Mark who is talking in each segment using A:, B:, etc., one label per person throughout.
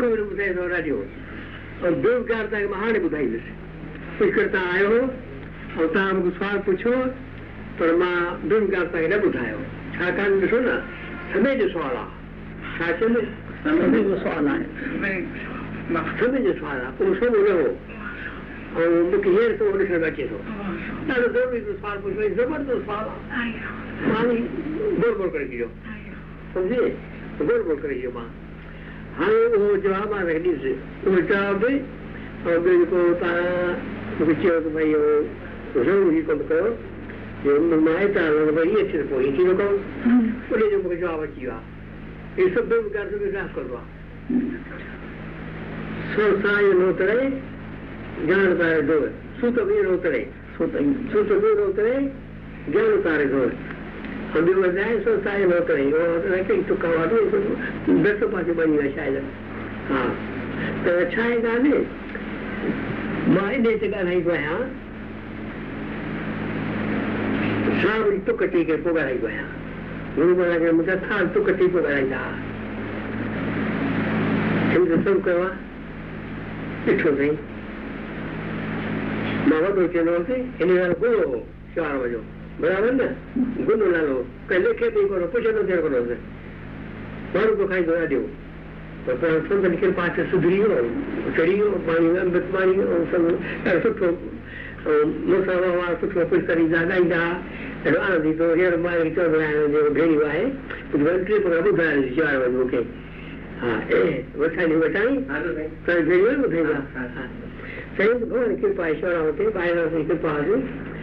A: में ॿुधाए थो ॾाढो ऐं बेरोज़गार तव्हांखे माँ हाणे ॿुधाईंदुसि कुझु करे तव्हां आयो हो ऐं तव्हां मूंखे सुवालु पुछो पर माँ बेरोज़गार तव्हांखे न ॿुधायो छाकाणि ॾिसो न समय जो सुवालु आहे छा चवंदे
B: समय जो सुवालु आहे
A: समय जो सुवालु आहे उहो सभु न हो। ऐं मूंखे हींअर थो ॾिसण में अचे थो ॾाढो ज़रूरी सुवालु पुछो ज़बरदस्त सुवालु आहे माण्हू गोड़ गोड़ करे छॾियो सम्झे? गोड़ गोड़ करे छॾियो माँ। هاڻي اهو جواب مان ڏس اهو جواب ۽ ٻيو جيڪو توهان مون کي چيو ته ڀئي اهو ضروري ڪم ڪيو جو مان هتان ڀئي ائين ٿي پوءِ هيئن ٿي ٿو ڪم ان جو مون کي جواب اچي ويو آهي اهو سڀ ڪندو آهي سو سان اهو نوتري ڄاڻ تاري ڊور سوت به نوتري
B: سوت
A: سوت به نوتري ڄاڻ تاري ڊور سان اهو نوتري ڪئي ٽڪا وارو دس پاسي بڻي ويو شايد ها ته ڇا آهي ڳالهه مان ان تي ڳالهائيندو آهيان ڇا وري ٽڪ ٽي ڪري پوءِ ڳالهائيندو آهيان گرو مهاراج مون کي ڇا ٽڪ ٽي پوءِ ڳالهائيندا هئا سڀ ڪيو آهي ڏٺو اٿئي مان وڏو چوندو هئس هن نالو گنو هو چار وڄو برابر نه گنو نالو ڪنهن لکي به ڪونه پڇندو ٿيڻ ڪونه ماڻهو پوءِ کائيندو ڏاڍو پر پر سندن ڪرپا تي سڌري ويو چڙهي ويو پاڻي امرت پاڻي ۽ سڀ ڏاڍو سٺو ۽ مون سان واهه سٺو ڪجهه ڪري ايندا ڳائيندا ڏاڍو آنند ايندو هينئر مان چوندو آهيان جيڪو ڀيڻيو آهي ڪجهه ٽي پگهار ٻڌايو چار وڄي مون کي ها وٺائي وٺائي توهان ڀيڻيو نه ٻڌائيندا سائين ڀڳوان ڪرپا ايشور ٻاهران جي ڪرپا هجي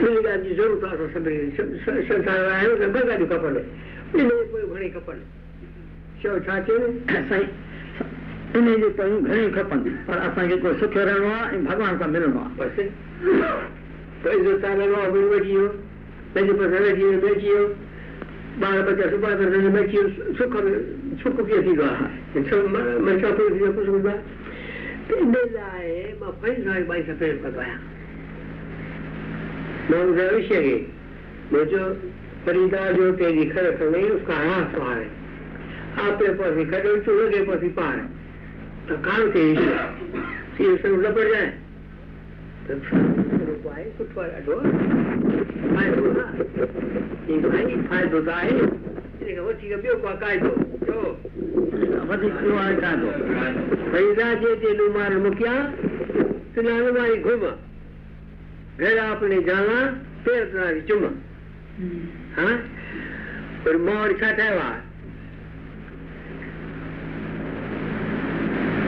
A: ٻي ڳالهه جي ضرورت آهي اسان سڀني سنسار آهيون ته ٻه ڳالهيون کپن ان جي پوءِ گهڻي کپن چئو ڇا چيو
B: سائين ان جي پويون گهڻيئي کپن پر اسان کي ڪو سکيو رهڻو آهي ۽ ڀڳوان سان ملڻو آهي
A: بس پئسو توهان رهڻو آهي ويٺي ويو پنهنجي پئسا ويٺي ويو ويٺي ويو ٻار بچا سڀاڻي پئسا ويٺي ويو سک ۾ سک ڪيئن ٿيندو آهي سڀ مرچا ٿي ويو ڪجهه هوندو آهي ان لاءِ مان پنهنجي سان ٻائي سان پريم ڪندو آهيان मैं उस भविष्य के वो जो परिंदा जो तेरी खड़क नहीं उसका हाथ पार है। आपके पास खड़े चूहे के पास तो काल के सीधे से उल्टा पड़ जाए। तो ॾाढो फ़ाइदो त आहे खां वधीक ॿियो को क़ाइदो छो
B: वधीक ॿियो आहे क़ाइदो
A: परिंदा जे वारी घुम घर आपने जाना फिर अपना चुम हम्म। हाँ? और मोड़ का त्यौहार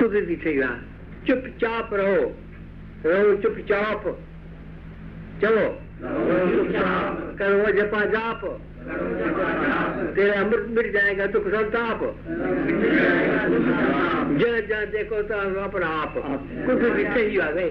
A: कुदरती सेवा चुपचाप रहो। रहो चुपचाप। चलो। करो जपा जाप। तेरा अमृत मिट जाएगा तो संताप जय जय देखो तो अपना आप। कुछ भी सही आ गए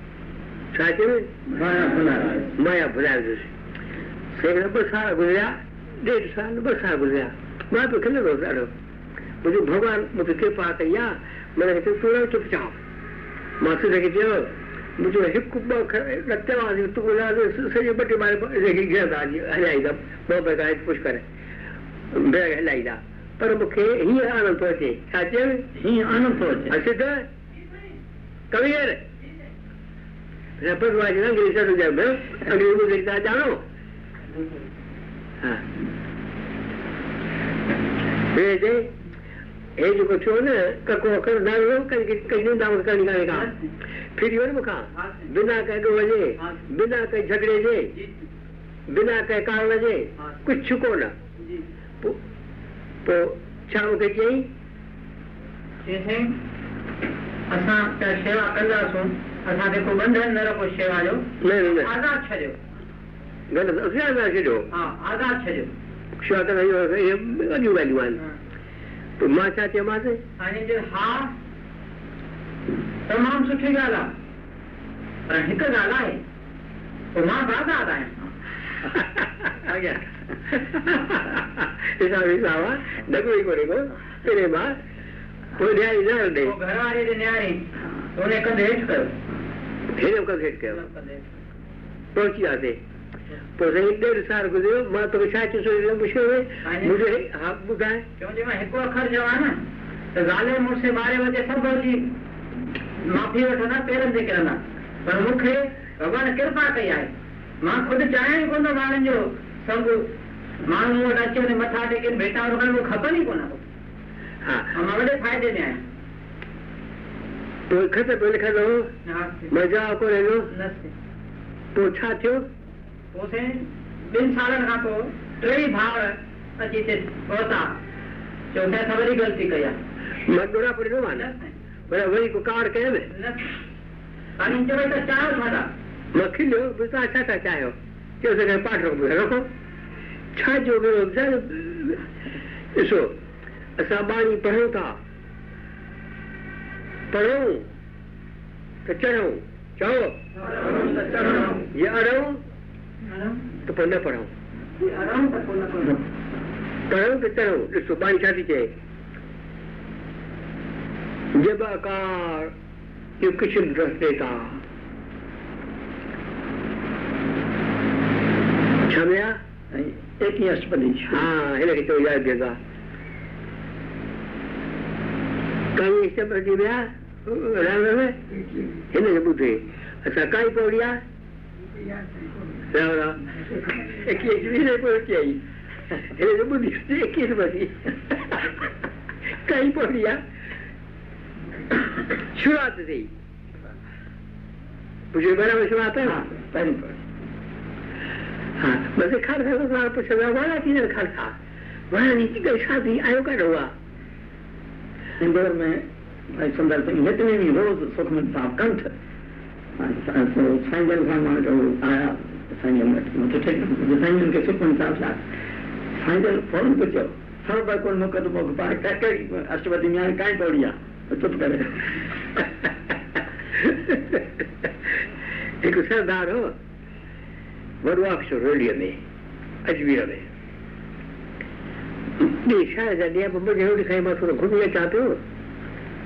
A: સાચે માયા ભુલાવી દેશે એટલે બસ સારા ગુજર્યા દેઢ સાલ બસ સારા ગુજર્યા બાપ કેટલો રોજ आनंद पहुँचे साचे
B: ही आनंद पहुँचे
A: ڀڳوان جي انگريزي سڏ انگريزي ٻڌي توهان ڄاڻو ها ٻئي جي هي جيڪو ٿيو نه ڪڪو اکر نالو ڪئي نندا ڪرڻي ڪانهي ڪا ڦري وڃ مون کان بنا ڪنهن ڳولهه جي بنا ڪنهن جهڳڙي جي بنا ڪنهن ڪارڻ جي ڪجهه ڪونه پوءِ ڇا مون کي
C: چيئين اسان ته شيوا ڪنداسون اسان کي ڪو بنڌن نه رکو شيوا جو آزاد ڇڏيو.
A: غلط آزاد ڇڏيو.
C: ها آزاد ڇڏيو.
A: شيوا ڪرڻ اهو اڄ ڳالهيون آهن. مان ڇا چيومانس
C: ها تمام سٺي ڳالهه آهي. پر هڪ ڳالهه آهي پوءِ مان آزاد آهيان.
A: ڊگو ڪونهي ڪو پهرين مان پوءِ نياري نه ڏي.
C: گهر واري جي نياري ان ڪنڌي هيٺ ڪيو
A: هيڏو ڪنڌي هيٺ ڪيو پهچي وياسين پوءِ سائين ڏيڍ سال گذريو مان توکي ڇا چيو پڇيو منهنجي ها ٻڌائي
C: چوندي مان هڪ اکر چوان نه ته ڳالهه مڙس ٻارهين بجي سڀ اچي معافي وٺندا پيرن تي ڪرندا پر مون کي ڀڳوان ڪرپا ڪئي آهي. مان خود چاهيان ئي ڪونه ٿو ماڻهن جو سڀ ماڻهو مون وٽ اچي وڃي مٿان ٽيڪي ڀيٽا مون کي کپن ئي ڪونه
A: ها.
C: مان وڏي فائدي ۾ آهيان
A: पोखा से बोले खा लो मज़ा आपको ले लो। पोछा थियो।
C: पोसे ॿिनि सालनि खां पोइ तो टेई भाउर अची हिते। पहुता चओ मैं सां वरी ग़लती कई आहे
A: मदुरा पढ़ी ॾिनो माँ पर वरी कुकाड़ कयमि
C: पाणी चयो त चाहियो छा अच्छा था
A: मखी ॾियो तव्हां छा था चाहियो चयो सघे पाठ रखो रखो। छा जो ॾिसो असां ॿारहीं पढ़ूं था। तणु तो चढ़ो चढ़ो ये अरऊ तो पढ़ना पढ़ो तणु तो चढ़ो ॾिसो बादशाह थी चए जब आकार जो किशन रस्ते था छमया
B: एक ही अस्पताल
A: हाँ हिन खे चओ यादि जेका कवि विया अष्टपदी विया हिनखे ॿुधे असां काई पौड़ी आहे राम राम एकवीस वीह आई हिन जो ॿुधी एकवीस बची काई पौड़ी आहे शुरुआत थी मुझे बराबर शुरुआत है
B: पहली पढ़ी
A: हाँ बस खार खार पुछंदा वाला थी न खार खार वाला नीति शादी आयो का हुआ
B: इंदौर में ڀائي سندر سنگهه نتني ۾ روز سکمن صاحب ڪنٺ سائين جن کان مان جو آيا سائين جن مون کي ٺيڪ سائين جن کي سکمن صاحب ڇا سائين جن فورن پيو چيو سؤ رپيا ڪونه مقدمو پاڻ ڪهڙي اشٽپدي ۾ هاڻي ڪائي پوڙي آهي چپ ڪري
A: هڪ سردار هو آفيسر ريليءَ ۾ اجمير ۾ ڏي شايد ڏي منهنجي روٽي کائي مان ٿورو گهمي اچان پيو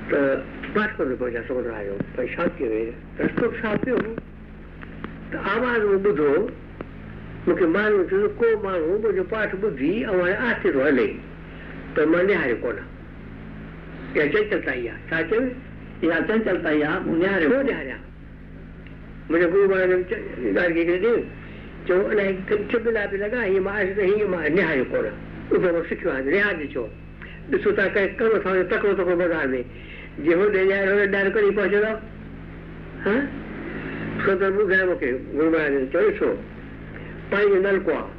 A: ته پاٺڪوٽ ۾ پهچا سگهندو آهيو ڀئي ٿي ويو رستو ڇا پيو ته آواز ۾ ٻڌو مون کي ماڻهو ٿيو ڪو ماڻهو منهنجو پاٺ ٻڌي ۽ هاڻي آستي ٿو هلي ته مان نهاريو ڪونه اها چنچلتا ئي آهي ڇا چيو
B: اها چنچلتا ئي آهي مون نهاريو ڇو
A: نهاريا منهنجو گرو مهاراج ڳالهه کي ڏي چئو الائي چبلا به لڳا هيئن مان ته هيئن مان نهاريو ڪونه اهو مان سکيو آهي رياض ڇو ڏسو ٿا ڪنهن ڪم سان تڪڙو تڪڙو بازار ۾ ڏاڍو ڪري پهچندو ها ڇو ته ٻڌائي مون کي گرو مهاراج چيو ڏسو پاڻي جو نلڪو آهي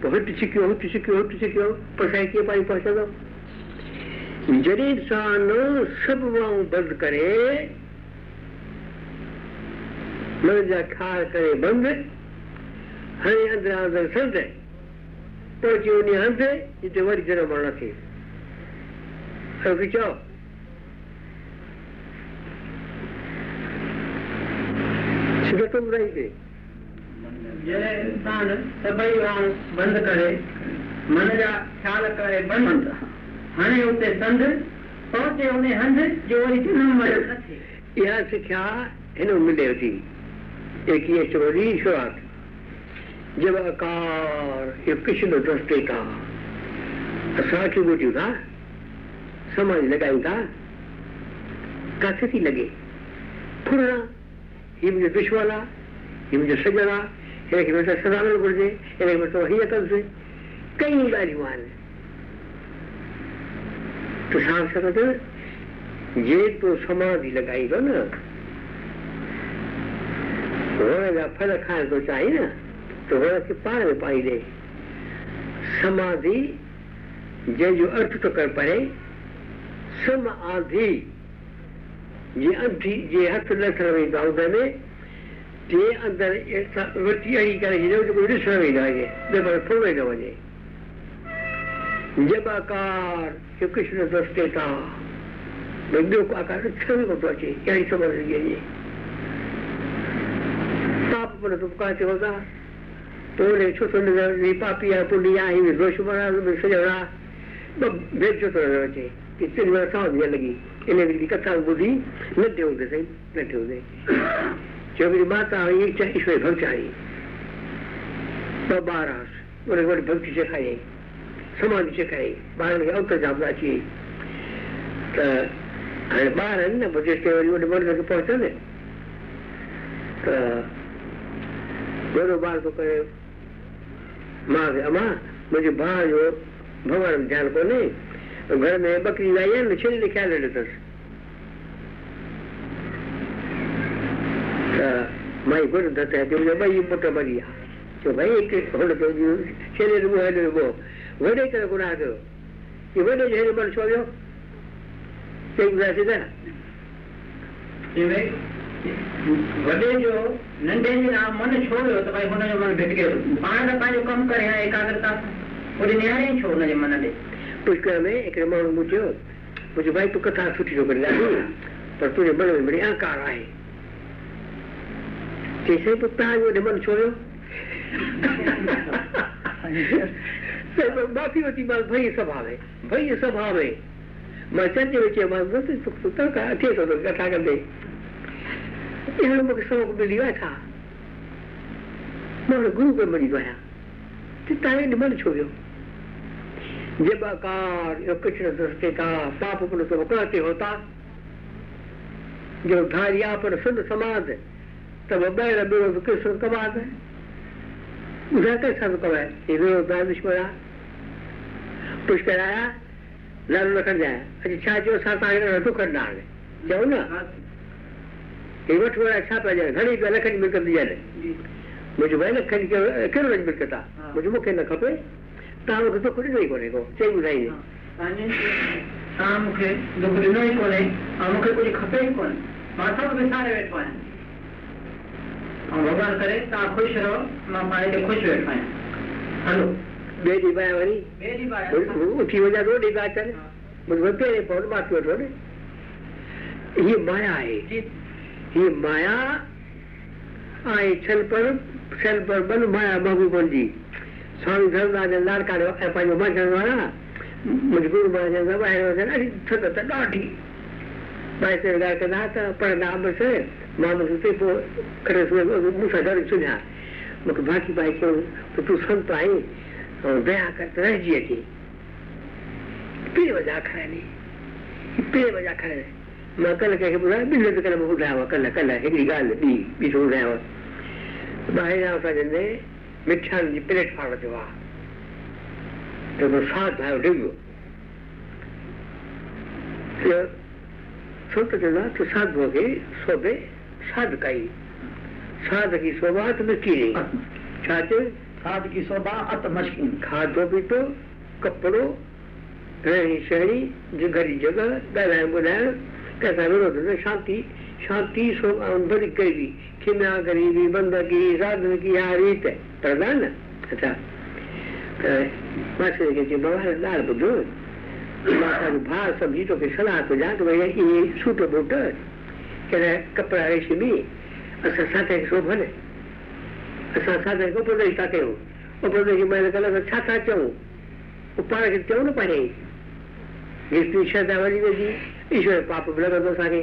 A: پوءِ هتي ڇڪيو هتي ڇڪيو هتي ڇڪيو پوءِ سائين ڪيئن پاڻي پهچندو جڏهن انسان سڀ وائون بند ڪري من جا کار ڪري بند هاڻي اندران اندر سند پهچي وڃي هنڌ جتي وري جنم نه ٿئي چئو ٻڌائي ٿئي
C: جڏهن انسان سڀئي وائون بند ڪري من جا خيال ڪري بند هاڻي اتي سند پهچي ان هنڌ جو وري جنم مرڻ نه ٿئي
A: اها سکيا هن ۾ مليو ٿي ايڪيهه چوري شروعات. جب آڪار اهو ڪرشن دستي ٿا اسان کي ٻڌيون ٿا سماج لڳايون ٿا ڪٿي ٿي لڳي؟ فرڻا हीअ मुंहिंजो सॼण आहे हिनखे मथां सदारणु घुरिजे हिनखे मथां हीअं कनिसि कई ॻाल्हियूं आहिनि त छा तूं समाधि लॻाईंदो न वण जा फल खाइण थो चाहीं न त वण खे पाण में पाई ॾे समाधि जंहिंजो अर्थ थो कर परे सम جيئن انڌي جي هٿ لٿڻ ويندا ان ۾ تي اندر ورتي اهڙي ڪري ڇڏيو جيڪو ڏسڻ ويندا ٻيو پر ٿورو نه وڃي جب جو ڪرشن دستي ٿا ڀئي ٻيو ڪو آڪار ڏسڻ ڪونه ٿو اچي اهڙي سمجهه لڳي وڃي پاپ پر تو ڪاٿي هوگا تو ني ڇو تو ني پاپي آهي پڻيه آهي هن دوش بڻا سڄڻا ٻه ڀيد ڇو ٿو اچي ڪه ۾ اسان لڳي એને વિધિ કથા બુદ્ધિ નથી હોવું દે સાહેબ નથી હોવું જો मेरी बात आई चाहे ईश्वर भक्त आई तो बारह बड़े बड़े भक्ति सिखाई समाधि सिखाई ॿारनि खे अवत जाम अची वई त हाणे ॿार आहिनि न पोइ जेसिताईं वरी होॾे मर्द खे पहुचनि त वॾो ॿार थो करे माँ खे अमा मुंहिंजे भाउ जो भॻवान में ध्यानु कोन्हे घर में बकरी लाइए लछुन लिखा ले लेते माई गुरु दत्त है जो भाई मोटा बगिया तो भाई एक होड़ तो जो चले रुबो है रुबो वडे कर गुनाह करो कि वडे जो है मन छोड़ो एक गुनाह सीधा
C: ये भाई जो नंढे जे नाम मन छोड़ियो त भई हुनजो मन भिटके पाण त पंहिंजो कमु करे एकाग्रता सां होॾे नियारे छो मन ॾे
A: पुष्कर में हिकिड़े माण्हू मूं चयो मुंहिंजो भाई तूं कथा सुठी थो करे ॾाढी पर तुंहिंजे मन में बड़ी अहंकार आहे चई साईं पोइ तव्हांजो होॾे मन छो वियो माफ़ी वठी माँ भई स्वभाव आहे भई स्वभाव आहे माँ चंड में चयो माँ थिए थो कथा कंदे अहिड़ो मूंखे सबक़ु मिली वियो आहे छा माँ गुरू पे मरी आहियाँ त तव्हां हेॾे मन छो वियो جب آڪار يو ڪرشن درشٽي ٿا پاپ پن تو ڪهتي هوتا جو ڌاريا پر شڌ سماج تب بير بيرو ڪرشن ڪماد ٻڌائي ڪيسا تو ڪمائي يي بيرو دان دشمن پشڪر آيا لالو رکڻ جائي. اڄ ڇا چيو اسان توهان کي نٿو ڪڍندا هاڻي چئو نه. هي وٺ وڙا ڇا پيا ڏين گهڻي پيا لکن جي ملڪت ڏين منهنجو ڀائي لکن ڪهڙو ڪهڙو ملڪت آهي منهنجو مون کي نه کپي توهان مون کي دک ڏنو ئي ڪونهي ڪو چئي ٻڌائيندي
C: توهان مون کي دک ڏنو ئي ڪونهي ۽ مون کي ڪجهه کپي ئي ڪونهي مان سڀ وساري ويٺو آهيان ۽ ڀڳوان ڪري توهان خوش رهو مان پاڻ کي خوش ويٺو آهيان هلو
A: ٻئي ڏينهن پيا وري
C: ٻئي ڏينهن
A: اٿي وڃان ٿو ڏينهن پيا اچن پهرين فون مان ٿي وٺو نه هيءَ مايا آهي هيءَ مايا ۽ ڇل پر ڇل پر بن مايا مهبوبن جي स्वामी धर्मराजन લાડકાડો એ પાછું મજૂરવાળા મજૂર બને બહાર વગેરે થતો તો દાઢી બાય લાડકા ના હતા પણ નામ છે નામ સુધી કરે મુસાધાર સુધ્યા મત બાકી બાઈ કહું તો તું સંત આવી દયા કરતા રહેજી હતી પીર વજા ખરાની પીર વજા ખરાની माँ कल्ह कंहिंखे ॿुधायो ॿिनि लॻे कल्ह मूंखे ॿुधायो आहे कल्ह कल्ह हिकिड़ी ॻाल्हि ॿी ॿी थो ॿुधायांव ॿाहिरां असांजे मिठान जी प्लेट फाड़ंदो आहे त हुन साह धायो ॾियो छो त चवंदो आहे त साधूअ खे शोभे साध कई। साध की शोभा तो त मशीनी छा चयो
B: साध की शोभा अत मशीन।
A: खाधो पीतो कपिड़ो रहणी सहणी घरी जॻह ॻाल्हाइणु ॿोलाइणु कंहिंसां विरोध में शांती। शांति स्वरूप अंतर कैली खिना गरीबी, बंदगी साधन की यहाँ है। प्रधान अच्छा। तो, मास्टर कहते हैं, बाबा लाल बुद्धो। माता को भाव सब्ज़ी तो के सलाह को जान भैया कि ये सूट बूट कह रहे कपड़ा रेशमी असां साथे शोभन असां साथे को उपदेश था कयूं उपदेश महिल कलाक छा था चऊं पाण खे चऊं न पहिरियों जेतिरी श्रद्धा वधी वेंदी ईश्वर पाप बि लॻंदो असांखे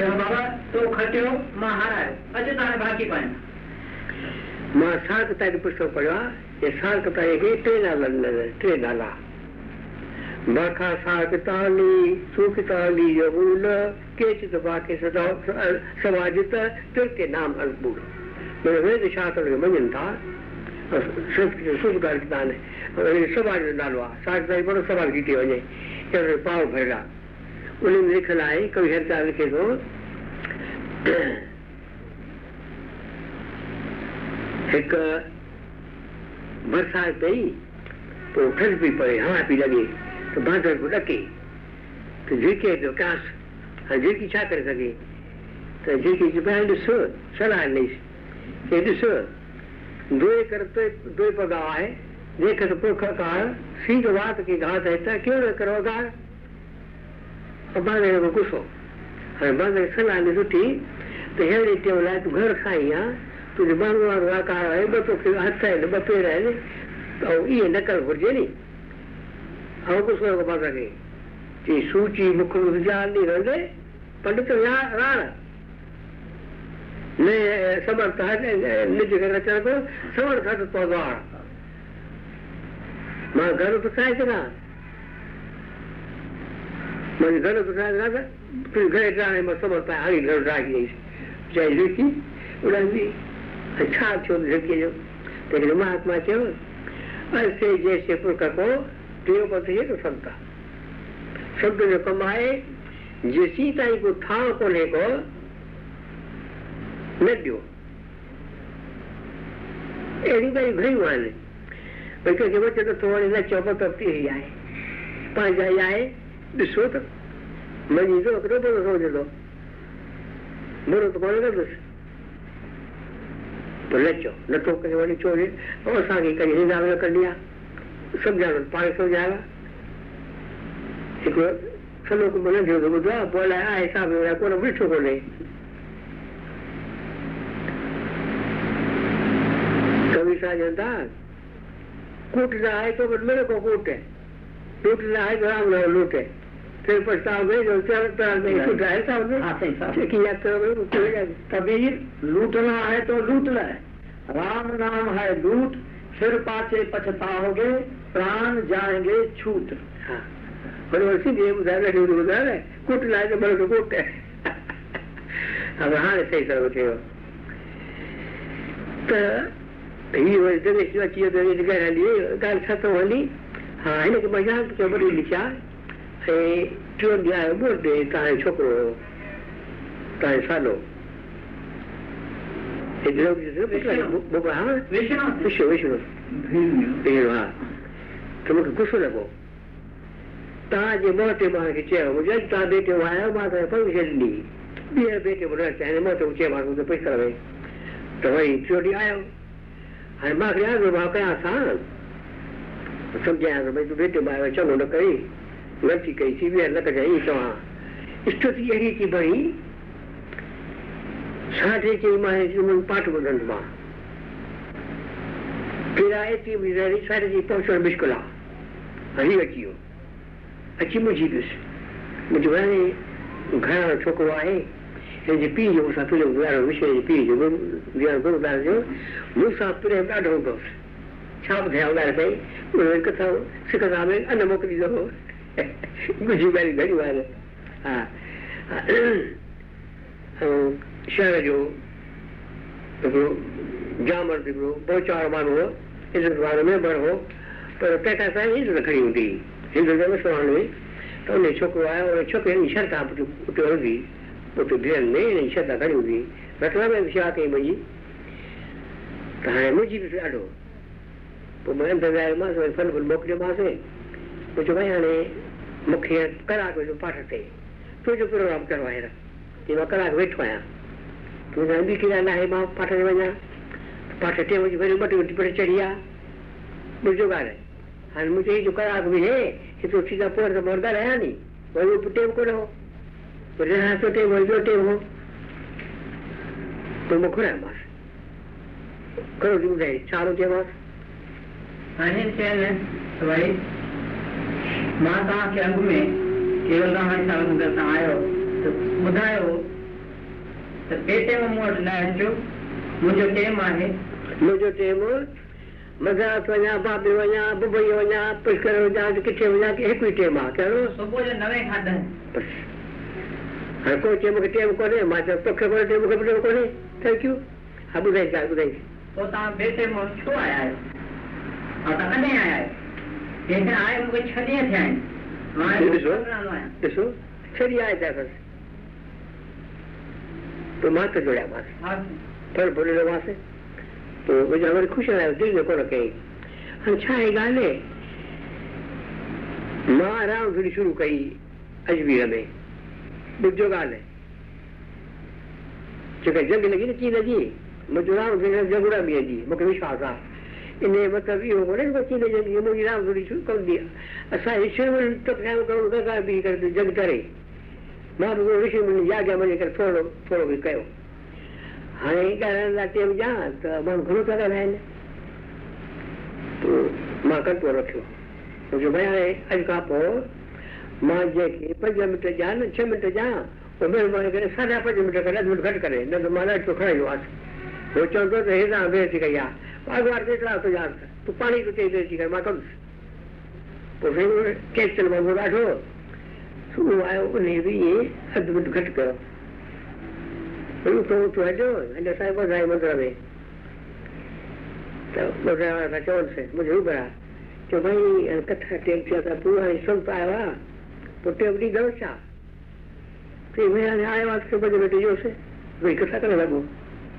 C: કેમ બાબા તો ખટ્યો માં હારા અચે તારે ભાગી પાય
A: માં સાત તારી પુસ્તક પડ્યા એ સાત તારીખે ટ્રેન આલા ટ્રેન આલા બખા સાક તાલી સુખ તાલી યબૂલ केचित वाक्य समाजित तृतीय नाम अनुकूल मैंने वेद शास्त्र में मंजन था शुभकार कितान समाज में डालवा साठ तारीख पर समाज की थी वजह पाव भरेगा उन्हें लिख लाई कवि हरचाल के दो एक, बरसात पई तो ठंड भी पड़े, हवा पी तो लगे तो बांधर को डके तो झिके तो क्या झिकी छा कर सके। तो त जो चुपाए ॾिसो सलाह नहीं के ॾिसो दुए कर तो दुए पगाव आहे जेकर पोख कार सीग वात की घात है, त क्यों न करो अगार ಒಬ್ಬಾದೆಯೊಳಗೆ ಕುಸು ಬಾಂಧವ ಸಲ ಸುಟ್ಟಿ ಹೇಳಿದ್ದೇವಲ್ಲ ಅದು घर खाई आहे तुंहिंजे बांगवार आकार आहे ॿ तोखे हथ आहिनि ॿ पेर आहिनि ऐं ईअं न करणु घुरिजे नी ऐं कुझु कयो बाबा खे चई सूची मुख विचार ॾी रहंदे पंडित گهر پسائي سگهان ته گهر ڊراڻي مان سمرٿ آهيان هاڻي گهر ڊراهي ڏيئيس چئي جهرڪي اڙندي ڇا ٿيو جهرڪيءَ جو ته هڪڙي مهاتما چيو اسي جيسي پرک ڪو ٽيون پٿ هيڏو سنت آهي شبد جو ڪم آهي جيسين تائين ڪو ٿان ڪونهي ڪو نه ڏيو اهڙيون ڳالهيون گهڻيون آهن ڀئي ڪنهن کي وچن نٿو وڻي نه چئو ته ئي آهي پنهنجا disfruta. Măi, că nu te lăsă de două. Bună, tu poate că dus. तो ले चो न तो करने वाली चोरी और सारी का यही नाम कर दिया सब जानो पानी सो जाएगा एक चलो को बोले जो जो बुझा बोला ऐसा भी मेरा कोई बिठो को नहीं कभी सा जनता कूट रहा है तो मेरे को कूटे टूट रहा है तो हम लूटे फिर पछताओगे जो है किया
B: कबीर लूटना है तो लूट लाए राम नाम है लूट फिर पाचे पछताओगे प्राण जाएँगे छूट
A: बोले इसीलिए उदाहरण ढूंढ उदाहरण कुट लाए तो बड़े कुट है अब हाँ ऐसे ही करोगे हो तो ये वैसे देखिए अच्छी जगह लिए गाल खत्म होली हाँ लेकिन मज़ा के बड़ी है ۽ ٽيون ڏينهن آيو برٿ ڊي توهان جو ڇوڪرو هيو توهان جو سالو وشنو وشنو وشنو ڀيڻ ها ته مون کي غصو لڳو توهان جي موٽي مان کي چيو منهنجو اڄ توهان بيٽي آيا مان توهان کي پرميشن ڏني ٻيهر بيٽي نه چاهيان موٽي چيومانس مون کي پئسا ڀئي ته وري ٽيون ڏينهن آيو هاڻي مان کي ياد مان ڪيان سان سمجهايان ڀئي تون بيٽي مان آيو چڱو نه ڪئي غلطي ڪئي سي ٻيهر نه ائين چوان اسٿتي اهڙي ٿي ڀئي ساڍي چئي مان پاٺ ٻڌندم مان تيرا ايتري گذاري ساڍي چئي پهچڻ مشڪل آهي هلي اچي ويو اچي منهنجي ڏس منهنجو هاڻي گهڻا ڇوڪرو آهي هن جي پيءُ جو مون سان پريم گذارو وشيه جي پيءُ جو گرو گرداس جو مون سان پريم ڏاڍو هوندو ڇا ٻڌايان پئي ان ڪٿا سکندا ۾ ان موڪليندو هو ॻाल्हियूं घणियूं आहिनि हा। ऐं शहर जो हिकिड़ो जामर हिकिड़ो बोचार माण्हू हो इज़त वारो मेंबर हो, पर तंहिंखां असांजी इज़त खणी हूंदी हुई हिंदू मुस्लमान हुई। त उन छोकिरो आयो उन छोकिरे जी श्रद्धा उते हूंदी उते भेण में इन जी श्रद्धा खणी हूंदी रखण में बि शेवा कई मुंहिंजी त हाणे मुंहिंजी बि ॾाढो पोइ माँ वियामांसि वरी फल फुल मोकिलियोमांसि پوءِ چيو ڀئي هاڻي مون کي ڪلاڪ جو پاٺ تي. تنهنجو پروگرام ڪرو هينئر چئي مان ڪلاڪ ويٺو آهيان تون ٻي ڪهڙا آهي مان پاٺ تي وڃان. پاسي ٽي بجي وري ٻه ٽي منٽ پر چڙهي آهي ٻڌو ڳالهه هاڻي منهنجي هيءَ جو ڪلاڪ به هي ڪه تون سيڌا پوءِ ته مان ڳالهايان ني. وري اهو ٽيم ڪونه هو. وري رهيا ٿو ٽيم وري ٻيو ٽيم هو. پوءِ مان گهرايومانس ڪرو ٿي ٻڌائي ڇا ٿو چيومانس
C: هاڻي چين ته ڀئي مان توهان کي اڳ ۾ ڪيول سان آيو ته ٻڌايو ته مون وٽ نه اچو منهنجو ٽيم آهي.
A: منهنجو ٽيم مدراس وڃان بابي وڃان ببئي وڃان پشڪر وڃان ڪٿي وڃان ڪه هڪ ئي ٽيم آهي ڪهڙو؟
C: صبح جو نوي کان ڏهه
A: هاڻي ڪوئي چئي مون کي ٽيم ڪونهي مان چيو توکي ڪونهي ٽيم مون کي ٽيم ڪونهي. ٿينڪ يو ها ٻڌائي ڳالهه ٻڌائي.
C: پوءِ توهان ٻئي ٽائيم ڇو آيا آهيو؟ ۽ توهان ڪڏهن آيا آهيو
A: શું છરી આ હતા બસ તો માથે જોડ્યા માથે ફળ ભરેલો માથે તો પછી અમારે ખુશી આવ્યો દિલને કોને કહી અને છાએ ગાલે મા રામ ફરી શરૂ કરી અજબી રમે બીજો ગાલે જોકે જંગ લગી ને ચીજ હજી મજુ રામ જંગ ઉડાવી હજી મૂંखे विश्वास आहे इन जो मतिलबु इहो कोन्हे कि चीन जंग जी मुंहिंजी राम थोरी शुरू कंदी आहे असां ईश्वर तपस्या करूं गंगा बि करे जंग करे मां बि ऋषि मुनि याज्ञा मञी करे थोरो थोरो बि कयो हाणे ॻाल्हाइण लाइ टेम ॾियां त माण्हू घणो था ॻाल्हाइनि पोइ मां कंटो रखियो छोकी भई हाणे अॼु खां पोइ मां जंहिंखे पंज मिंट ॾियां न छह मिंट ॾियां पोइ महिरबानी करे साढा पंज मिंट करे अधु मिंट घटि करे पोचवतो तर हे ना अभेची काही या माग मार्केटला असतो जास्त तू पाणी तू त्याची काही माकम पोसे केस चल बाबू राठो तू आयो ने भी ये अद्भुत घट करो तो तो तो है जो अंडर साहब भाई मंत्र में। तो मुझे रचौन से, मुझे भी बड़ा। तो कि तो तो भाई कथा टेक किया था पूरा संत आया। तो टेबली गलत था फिर मैं आया बात के बजे बेटे जो से। वही कथा करने लगू।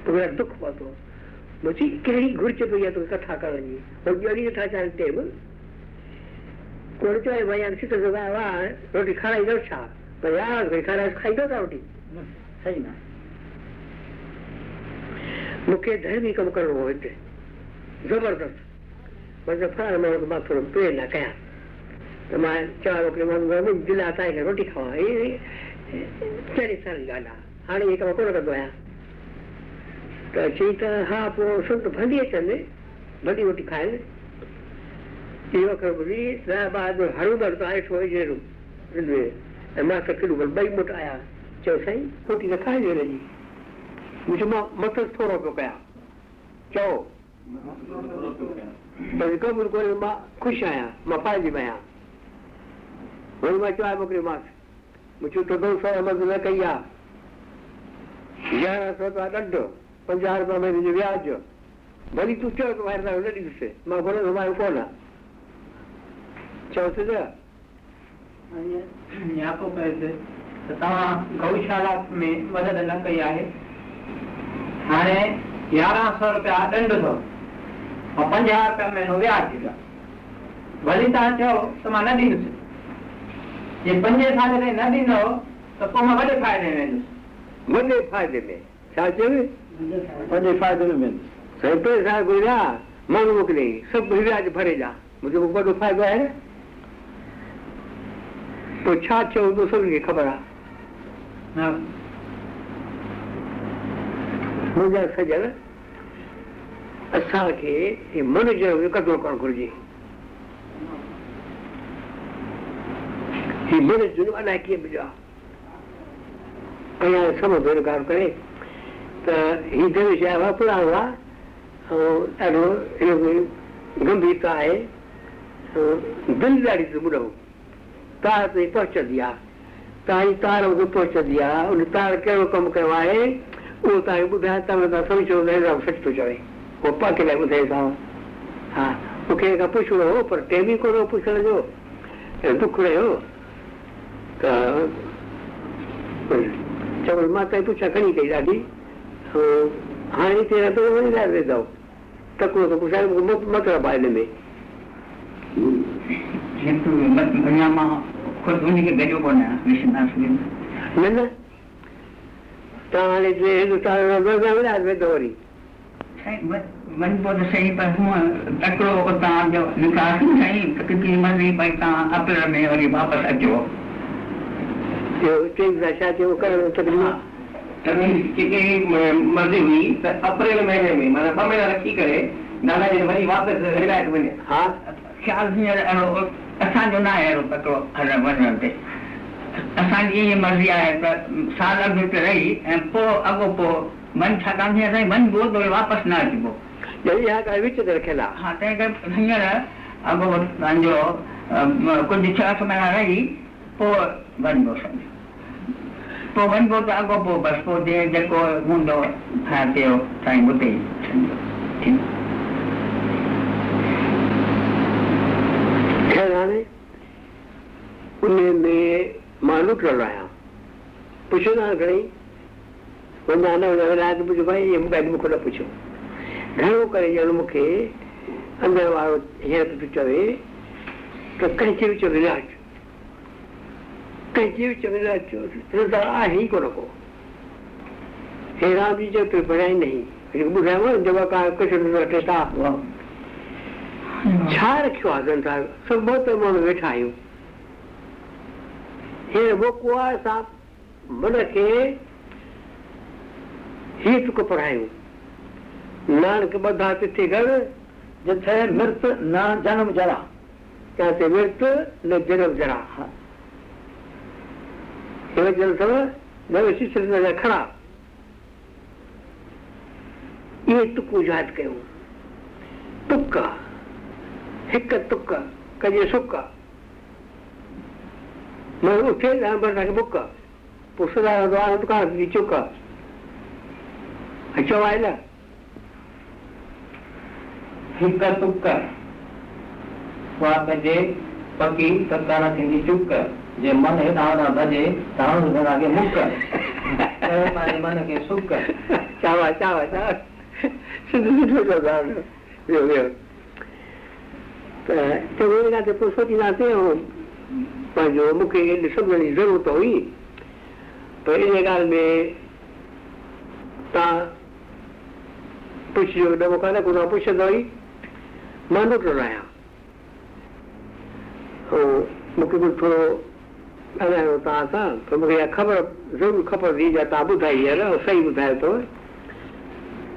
A: તમારા દુઃખ પાતો પછી કેળી ઘુરચે પૈયા તો કથા કરવાની અગિયારી કથા ચાલતે કોરચો એ ભાઈ આમ સીધો જવા વા રોટી ખાઈ દો છા તો યાર ભાઈ ખારા ખાઈ દો રોટી
B: સહી ના
A: મૂંखे धर्मी कमु करिणो हो हिते ज़बरदस्त मतिलबु फलाणे माण्हू खे माँ थोरो प्रेरणा कयां त माँ चवां थो की माण्हू दिला तव्हांखे रोटी खावां इहे चहिरे साल जी ॻाल्हि आहे हाणे इहे कमु कोन कंदो आहियाँ ته چئي ته ها پوءِ سنت ڀلي اچن ڀلي روٽي کائين. اهو خبر ٻڌي بعد هروڀر ته آهي ٿو جهڙو ۽ مان ته ڪلو ٻئي مٽ آيا. چيو سائين روٽي ته کائجي هن جي. منهنجو مان مٿو ٿورو پيو ڪيان. چئو. ڀئي قبول ڪري مان خوش آهيان مان پائجي ۾ آهيان. وري مان چيو موڪليومانس منهنجو ته دو سؤ مدد نه ڪئي آهي. يارهن سؤ رپيا ڏنڊ پنجاهه رپيا مهيني جو وياج ڀلي تون چيو ته ٻاهر نه ڏيندس مان گهرندو مان ڪونه چيوس
C: ياڪو ته توهان گئوشالا ۾ مدد نه ڪئي آهي هاڻي يارهن سؤ رپيا ڏنڊ اٿو ۽ پنجاهه رپيا مهينو وياج ڏيندا ڀلي توهان چئو ته مان نه ڏيندس جي پنجي سال تائين نه ڏيندؤ ته پوءِ مان وڏي فائدي ۾ ويندس
A: وڏي فائدي ۾ ڇا چيو
B: وڏي فائدي ۾ ويندس
A: سائين پئسا گهريا ماڻهو موڪلي سڀ وياج ڀري ڏيان منهنجو وڏو فائدو آهي نه؟ پوءِ ڇا ٿيو هوندو سڀني کي خبر آهي. منهنجا سجڻ اسان کي من جو قدر ڪرڻ گهرجي. هي من جو الائي ڪيئن مليو آهي. اڃا سمجهه ڳالهه ڪري ته هي درش آيو آهي پراڻو آهي ۽ ڏاڍو هن ۾ گنڀيرتا آهي دل ڏاڍي ٻڌو تار تائين پهچندي آهي توهان جي تار مون کي پهچندي آهي ان تار ڪهڙو ڪم ڪيو آهي اهو توهان کي ٻڌائي توهان توهان سمجهو ته سچ ٿو چوي اهو پاڪي لاءِ ٻڌائيندو ها مون کي کان پڇڻو هو پر ٽيم ئي ڪونه هو پڇڻ جو دک رهيو ته چوڻ مان توهان پڇا کڻي ڪئي ڏاڍي هاڻي تيرا ته وڃي لاءِ ويندو تڪڙو ته پڇائي مون کي مطلب آهي هن ۾ نه نه توهان هاڻي وري وڃبو وري ٿيو ڪرڻ
D: مرضي هئي ته اپريل مهيني ۾ معنيٰ ٻه مهينا رکي ڪري نانا جي وري واپس هدايت وڃي
A: ها؟
E: خيال هينئر اهڙو اسان جو نه آهي اهڙو تڪڙو هلڻ وڃڻ تي. اسان جي ائين مرضي آهي ته سال اڳ هتي رهي ۽ پوءِ اڳو من ڇاڪاڻ هيئن سائين وڃبو ته واپس نه اچبو
A: جڏهن اها ڳالهه وچ تي رکيل آهي
E: ها تنهن ڪري هينئر اڳو توهان جو ڪجهه ڇهه اٺ مهينا رهي پوءِ وڃبو سمجهو
A: ۾ لٽيل آهيان گهڻيئي نه پڇو مون کي مون کي نه پڇو. گهڻو ڪري چوي ته نه اچو ڪنهن جي ۾ نه اچو ته آهي ئي ڪونه ڪو هي رام جي جو پي بڙهائي نهين ٻڌايانو جب ڪا ڪجهه ٽي صاحب ڇا رکيو آهي سنسار سڀ بهت ماڻهو ويٺا آهيون هيئن موقعو آهي اسان من کي هيءَ تڪ پڙهايون نانڪ ٻڌا تٿي گهر
B: جٿي مورتي نه جنم ذرا
A: ڪٿي مورتي نه جنم ذرا هن اٿو نوي ششي جا کڙا اهي تڪون ياد ڪيون تڪ هڪ تڪ ڪجي سڪ ماڻهو اٿي توهان کي بڪ پوءِ سدا دڪان جي چڪ اچو آهي نه
F: هڪ تڪ اها ڪجي پڪي ڪانه ٿيندي چڪ جي من هيڏان هوڏان ڀڄي ته هاڻي هن کي مڪ پنهنجي من کي سڪ
A: چاوا چاوا چاوا سنڌي سٺو چوندا ويو ويو ته چڱي ڳالهه تي پوءِ سوچينداسين ۽ پنهنجو مون کي سمجهڻ جي ضرورت هئي پر ان ڳالهه ۾ توهان پڇجو نه مون کان نه ڪونه پڇندو ئي مان لٽل آهيان ۽ مون کي به ٿورو ڳالهائڻو توهان سان ته مون کي اها خبر ضرور کپندي جا توهان ٻڌائي آهي نه صحيح ٻڌايو اٿو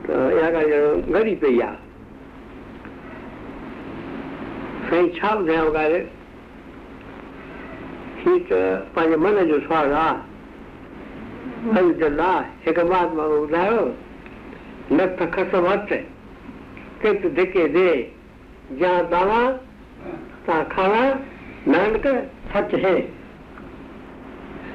A: ته اها ڳالهه ڄڻ گهڻي پئي آهي سائين ڇا ٻڌايانو ڳالهه هيءَ ته پنهنجي من جو سوال آهي هڪ مهاتما ٻڌايو نٿ کس وٽ ڪت ڌڪي دي جهان دعويٰ توهان کانا نانڪ
B: سچ هي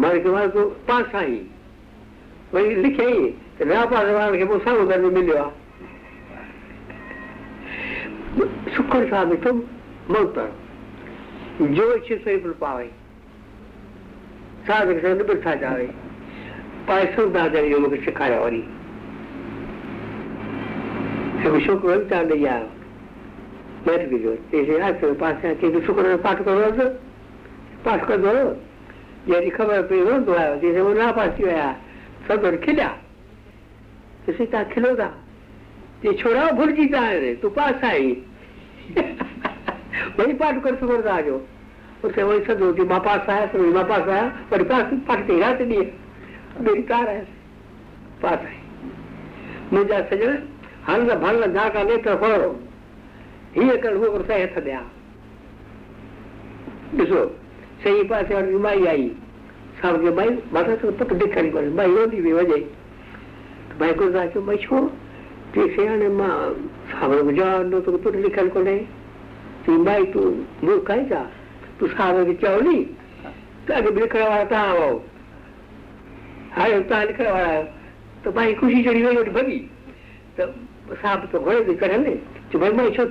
A: चयो तूं पास आहीं वरी लिखियईं त नापास वारनि खे पोइ साम्हूं दर्जो मिलियो आहे शुखर सां ॾिठो मौत जो इच्छे सही पियो पावे। साधक सां निबिड़ था चावे पाए सुंदा इहो मूंखे सेखारियो वरी हिकु छोकिरो इम्तिहान ॾेई आयो मैट्रिक जो चई पास चई छोकिरो पाठ कंदो पास कंदो जॾहिं ख़बर पई रहंदो आयो चई उहो नापास थी विया सभु खिलिया ॾिसी तव्हां खिलो था चई छोड़ा भुलिजी था हाणे तूं पास आई वरी पाठ करे सघो था जो उते वरी सॼो की माँ पास आयसि वरी माँ पास आहियाँ वरी पास पाठ कई राति ॾींहुं पास आई मुंहिंजा सॼण हल भल झाका नेत्र खोड़ो हीअं कर उहो कर ॾिसो सही पासे वारी माई आई साहिब जो माई माता तो पुटु ॾेखारी कोन्हे माई रोंदी पई वञे भाई गुरुदास चयो भई छो चई से हाणे मां साहिब जवाबु ॾिनो तोखे पुटु लिखियलु कोन्हे चई माई तूं मूर्ख आई छा तूं साहिब खे चयो नी त अॻु बि लिखण वारा तव्हां हुओ हाणे तव्हां लिखण वारा आहियो त भाई ख़ुशी चढ़ी वई वठी भॻी त साहब तो घोड़े भी करे ने तो भाई मैं छो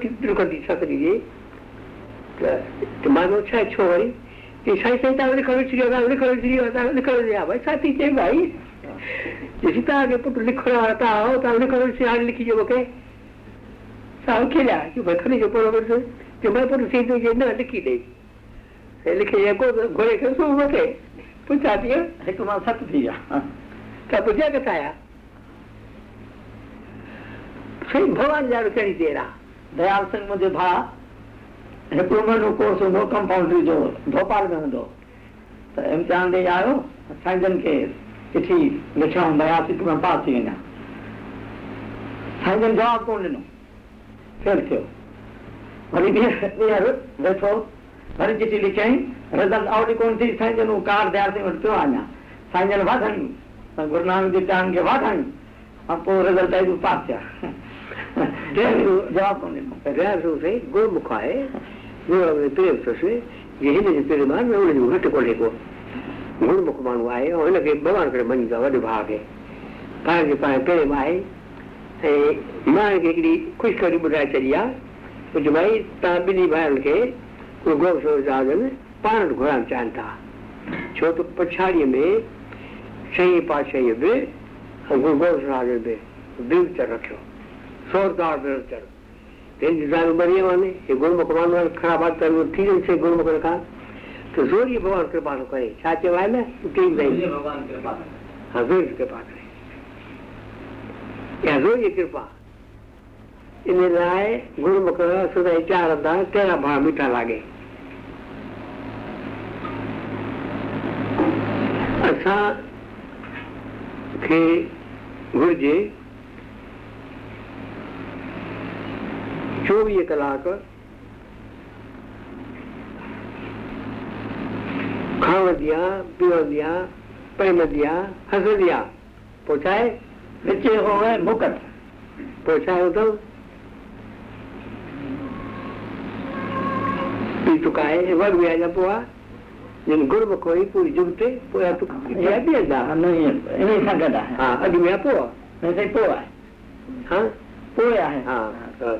A: लिखो छी गा लिखो छी गा लिखो दिया भाई साथी चे भाई जिसी ता के पुट लिखो रहा था हो ता लिखो छी हाल लिखी जो के साहब खेला कि भाई खरी जो बरोबर से जो मैं पुट से जो ना लिखी दे से लिखे ये को घोड़े के सो मके पूछा दिया
B: हिकु मां सत थी विया
A: त पुछिया किथां आया साईं भॻवान ॼाण कहिड़ी देरि आहे
B: दयाल सिंह मुंहिंजो भाउ هڪڙو مهينو ڪورس هوندو ڪمپائنڊري جو ڀوپال ۾ هوندو. ته امتحان ڏيئي آيو سائين جن کي چٺي لکيئون ديال سنگهه ۾ پاس ٿي وڃان. سائين جن جواب ڪونه ڏنو. فيل ٿيو. وري ٻيهر ويٺو وري چٺي لکيئين رزلٽ آئوٽ ڪونه ٿي سائين جن اهو ڪارڊ ديال سنگهه وٽ پيو اڃا سائين جن واڌايون گرو نانڪ ديو ٽائيم کي واڌايون ۽ پوءِ رزلٽ آئي پاس ٿيا. جواب ڪونه ڏنو.
A: گرمک آهي گرو پريم اٿس جي هن جو پريم آهي نه ان جو گهٽ ڪونهي ڪو گرمک ماڻهو آهي ۽ هن کي ڀڳوان ڪري مڃيندو آهي وڏي ڀاءُ کي پاڻ کي پاڻ پريم آهي ۽ مان هن کي هڪڙي خوشخبري ٻڌائي ڇڏي آهي ٻنهي ڀائرن کي پاڻ وٽ گهرائڻ چاهين ٿا ڇو ته پڇاڙيءَ ۾ شهي پاتشاهيءَ به گرو صاحب به ووچر તે જુદાનું બરિયાવાને એ ગુણ ભગવાન ખરાબ હાથ ઠીક છે ગુણ ભગવાન કાન તો જોરી ભગવાન કૃપાનો કરે સાચે વાય ને કેમ નહીં હા જોરી કૃપા કરે ત્યાં જોઈએ કૃપા એને લાય ગુણ મકર સુધાય ચાર હતા તેના ભાવ મીઠા લાગે असां खे घुर्जे चौबीस कलाक खाण दिया पीवण दिया प्रेम दिया हंस दिया। पहुँचाए
B: बच्चे हो गए मुकत
A: पहुँचाए उधर पी चुका है वर्ग भी आ जा पोआ जिन गुर्ब कोई पूरी जुगते पोया तो या भी दा
B: नहीं नहीं संगदा हाँ।
A: हाँ, अभी मैं पोआ
B: मैं से पोआ
A: हाँ।
B: पोया है
A: हाँ।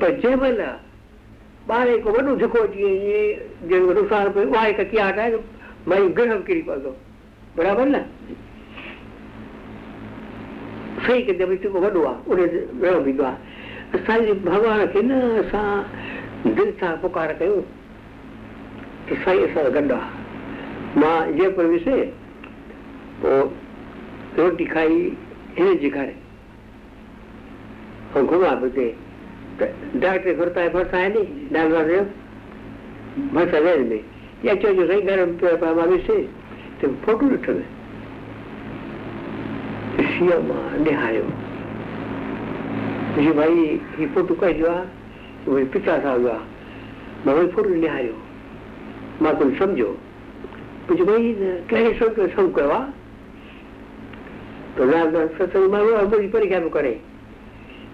A: पर जंहिं महिल ॿार हिकु वॾो धिको अची इएँ जंहिं नुक़सानु पियो उहा हिकु कियाट आहे माई ग्रह किरी पवंदो बराबरि न सही कंदे भई जेको वॾो आहे उन वियो बीठो आहे असांजे भॻवान खे न असां दिलि सां पुकार कयूं त साईं असां गॾु आहे माँ जयपुर वियुसि पोइ रोटी खाई हिन जे घर ऐं घुमां दाल पे है, भरता है नहीं दाल रहे हो। भरता वेल में या क्यों जो नहीं गर्म पे से तो फ़ोटो ॾिठो सीअ माँ निहारियो मुंहिंजी भाई हीउ फ़ोटो कजो आहे उहे पिता सां वियो आहे माँ वरी फ़ोटो निहारियो माँ कोन सम्झो। मुंहिंजो भाई कहिड़े सम्झो सभु कयो आहे त लाल सत्संग माँ वियो मुंहिंजी परीक्षा बि करे।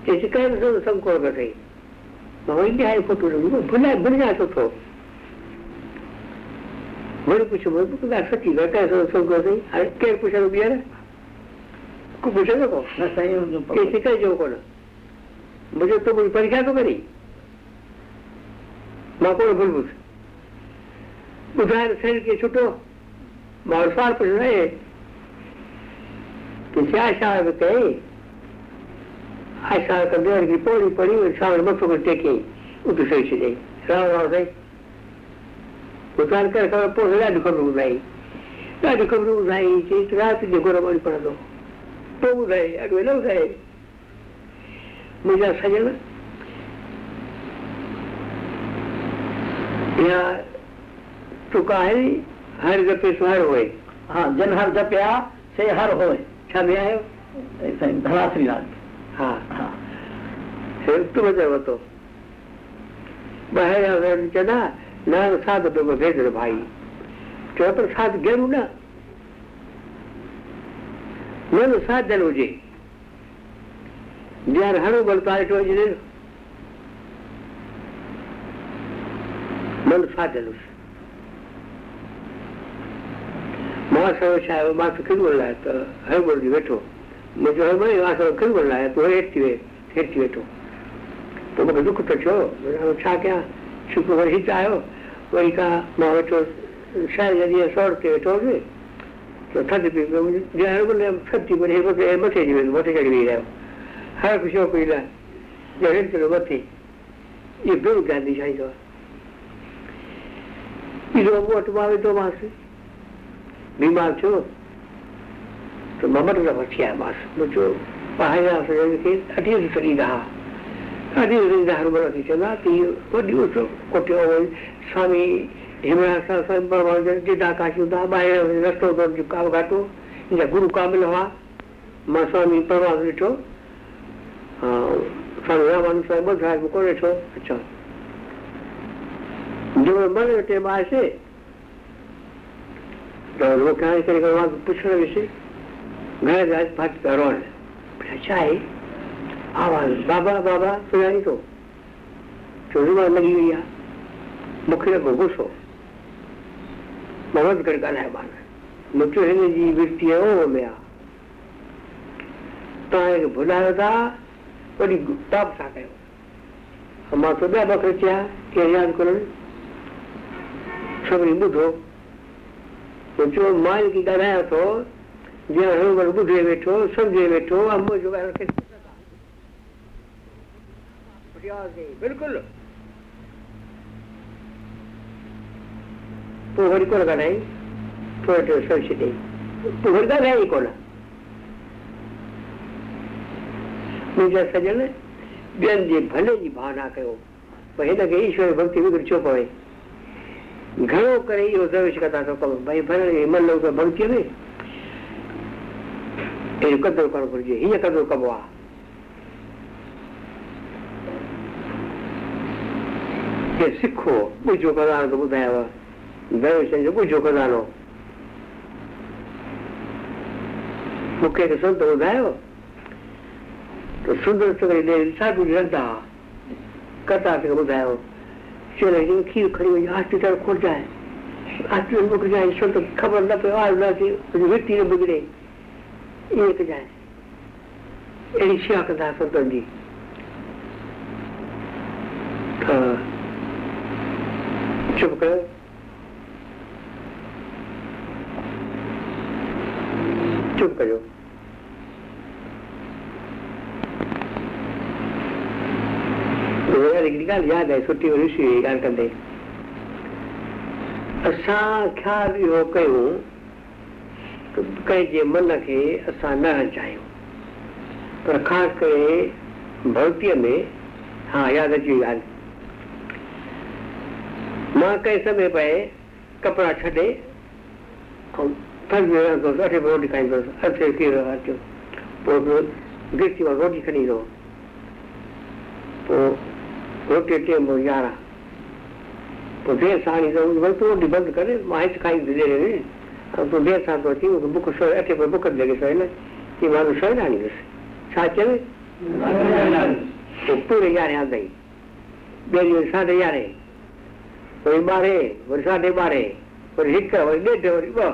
A: त्याची जो संकोळ नाही माहिती आहे कुठून भुला भुल जात होतो म्हणून कुछ म्हणून सती घटाय संकोळ नाही आणि केर पुशाला बियाला खूप पुशा नको
B: ते
A: शिकाय जेव कोण म्हणजे तो कोणी परीक्षा तो करी। माकोड भूलभूत उदाहरण सेल के छुटो मारसार पर रहे कि क्या शाह कहे આ સાળ કર બે દીકરી પોળી પડી સાળ બસો કરી ટેકી ઊભી થઈ છે જઈ રાવ રાવ થઈ ઉતાર કરે ખબર પોળે દાદી ખબર ઉધાઈ દાદી ખબર ઉધાઈ છે રાત જે ગોરા બળી પડે તો ઉધાઈ આગળ ન ઉધાઈ મજા સજલ ત્યાં ચૂકા હે हर जपे सो हर होए
B: हाँ जन हर जपया से हर होए
A: छा में आयो
B: धरा श्री राम
A: ها
B: ها
A: تو ٻاهر چوندا نه ساڌ پيو ڀيجو ڀائي چيو پر ساڌ گيم نه ساڌن هجي ڄاڻ هڻو ڀل تاري تو اچي من ساڌن هجي مان سو ڇا آهي مان ته لاءِ ته هر جي ويٺو මෙතනම ආසව කරගන්න අය ප්‍රොජෙක්ටිවේ හෙටියටෝ तो मैं दुख तो छो छा क्या? शुक्रवार ही तो आयो, वही कहा मावे तो शायद यदि सौ रुपये तो गए तो थद पी पे मुझे जाने को ले छत्ती पर एक बसे बसे जीवन बसे चढ़ गई रहा हर कुछ हो कोई ला जरे चलो बसे ये बिल गांधी शाही तो? ये लोग वो तुम्हारे तो वहाँ से बीमार छो। ته مان دفعا ٿي آيومانس مون چيو ٻاهر کي اٺي ڏيندا هئا ڏاڍي هرمل ٿي چوندا ڪه وڏي اس ڪوٽيو هئي سوامي جدا ڪاشيون ٿا ٻاهر رستو ڪاو گهاٽو هن گرو ڪامل هئا مان سوامي پرواس ڏٺو سوامي رامانند صاحب صاحب ڪونه ڏٺو اڇا جو من ٽائيم آيس ته مون کي هاڻي ڪري پڇڻ ويس घणे जा भाती रोअण छा आहे आवाज़ बाबा बाबा सुञाणी थो छो जुमा लॻी वई आहे मूंखे लॻो गुसो मां वधि करे ॻाल्हायोमान मूं चयो हिन जी विर्ती ओ में आहे तव्हां हिनखे भुलायो था वॾी ताप सां कयो मां त ॿिया बखर चया की जय हो बुद्धे बैठो समझे बैठो हम जो बिल्कुल। पोहर कोण का नाही थोडं थोडं संशय देई पोहर का नाही कोण मुंहिंजा सजण ॿियनि जे भले जी भावना कयो भई हिन खे ईश्वर भक्ति विकिर छो पवे घणो करे इहो दर्श कंदा थो कमु भई भले हिमल भक्तीअ में اهڙو قدر ڪرڻ گهرجي هيئن قدر ڪبو آهي ڪي سکو ٻجهو خزانو ته ٻڌايانو ديو شيءِ جو ٻجهو خزانو مون کي هڪ سنت ٻڌايو ته سندر ساڌو لڳندا هئا ڪٿا کي ٻڌايو چلو کير کڻي وڃي هاسپيٽل کولجائي هاسپيٽل موڪلجانئ سنت خبر نه پيو آهي نه وٽي نه بگڙي ائين ڪجائي اهڙي شيوا ڪندا سنتن جي ته چپ ڪيو چپ ڪيو هڪڙي ڳالهه ياد آهي سٺي رشي ڳالهه ڪندي اسان خيال اهو ڪيون ڪنهن جي من کي اسان نه چاهيون پر خاص ڪري ڀڪتيءَ ۾ ها ياد اچي ڳالهه. مان ڪنهن سمي پئي ڪپڙا ڇڏي اٺي روٽي کائيندو هئس اٺي کير اچو پوءِ روٽي کڻي ايندو پوءِ روٽي ٽائيم يارهن. پوءِ دير سان آڻيندو وري تون روٽي بند ڪري مان هتي کائيندي bezadotin buku soy ate ko buku daga soyna imanu soyna ni gus sachen पूरे यारे आ गई बेली साढ़े यारे वरी ॿारहें वरी साढे ॿारहें वरी हिकु वरी ॾेढ वरी ॿ